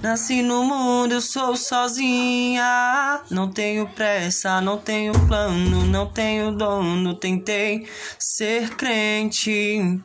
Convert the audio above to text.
Nasci no mundo, eu sou sozinha. Não tenho pressa, não tenho plano, não tenho dono. Tentei ser crente,